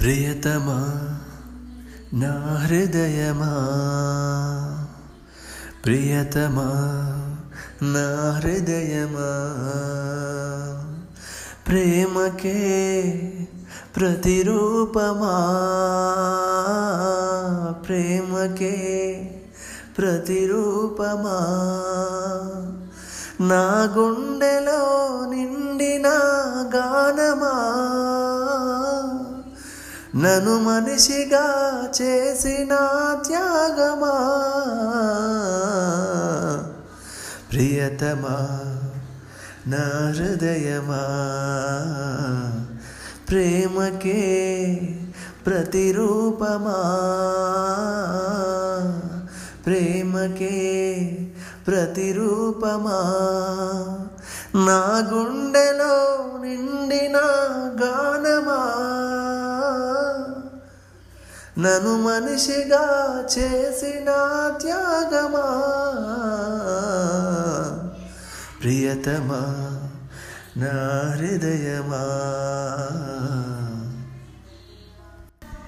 ప్రియతమా నా హృదయమా? ప్రియతమా నా హృదయమా? ప్రేమకే ప్రతిరూపమా? ప్రేమకే ప్రతిరూపమా? నా గుండెలో నిండిన నను మనిషిగా చేసిన త్యాగమా? ప్రియతమా నా హృదయమా? ప్రేమకే ప్రతిరూపమా? ప్రేమకే ప్రతిరూపమా? నా గుండెలో నిండి నను మనిషిగా చేసిన త్యాగమా? ప్రియతమా నా హృదయమా?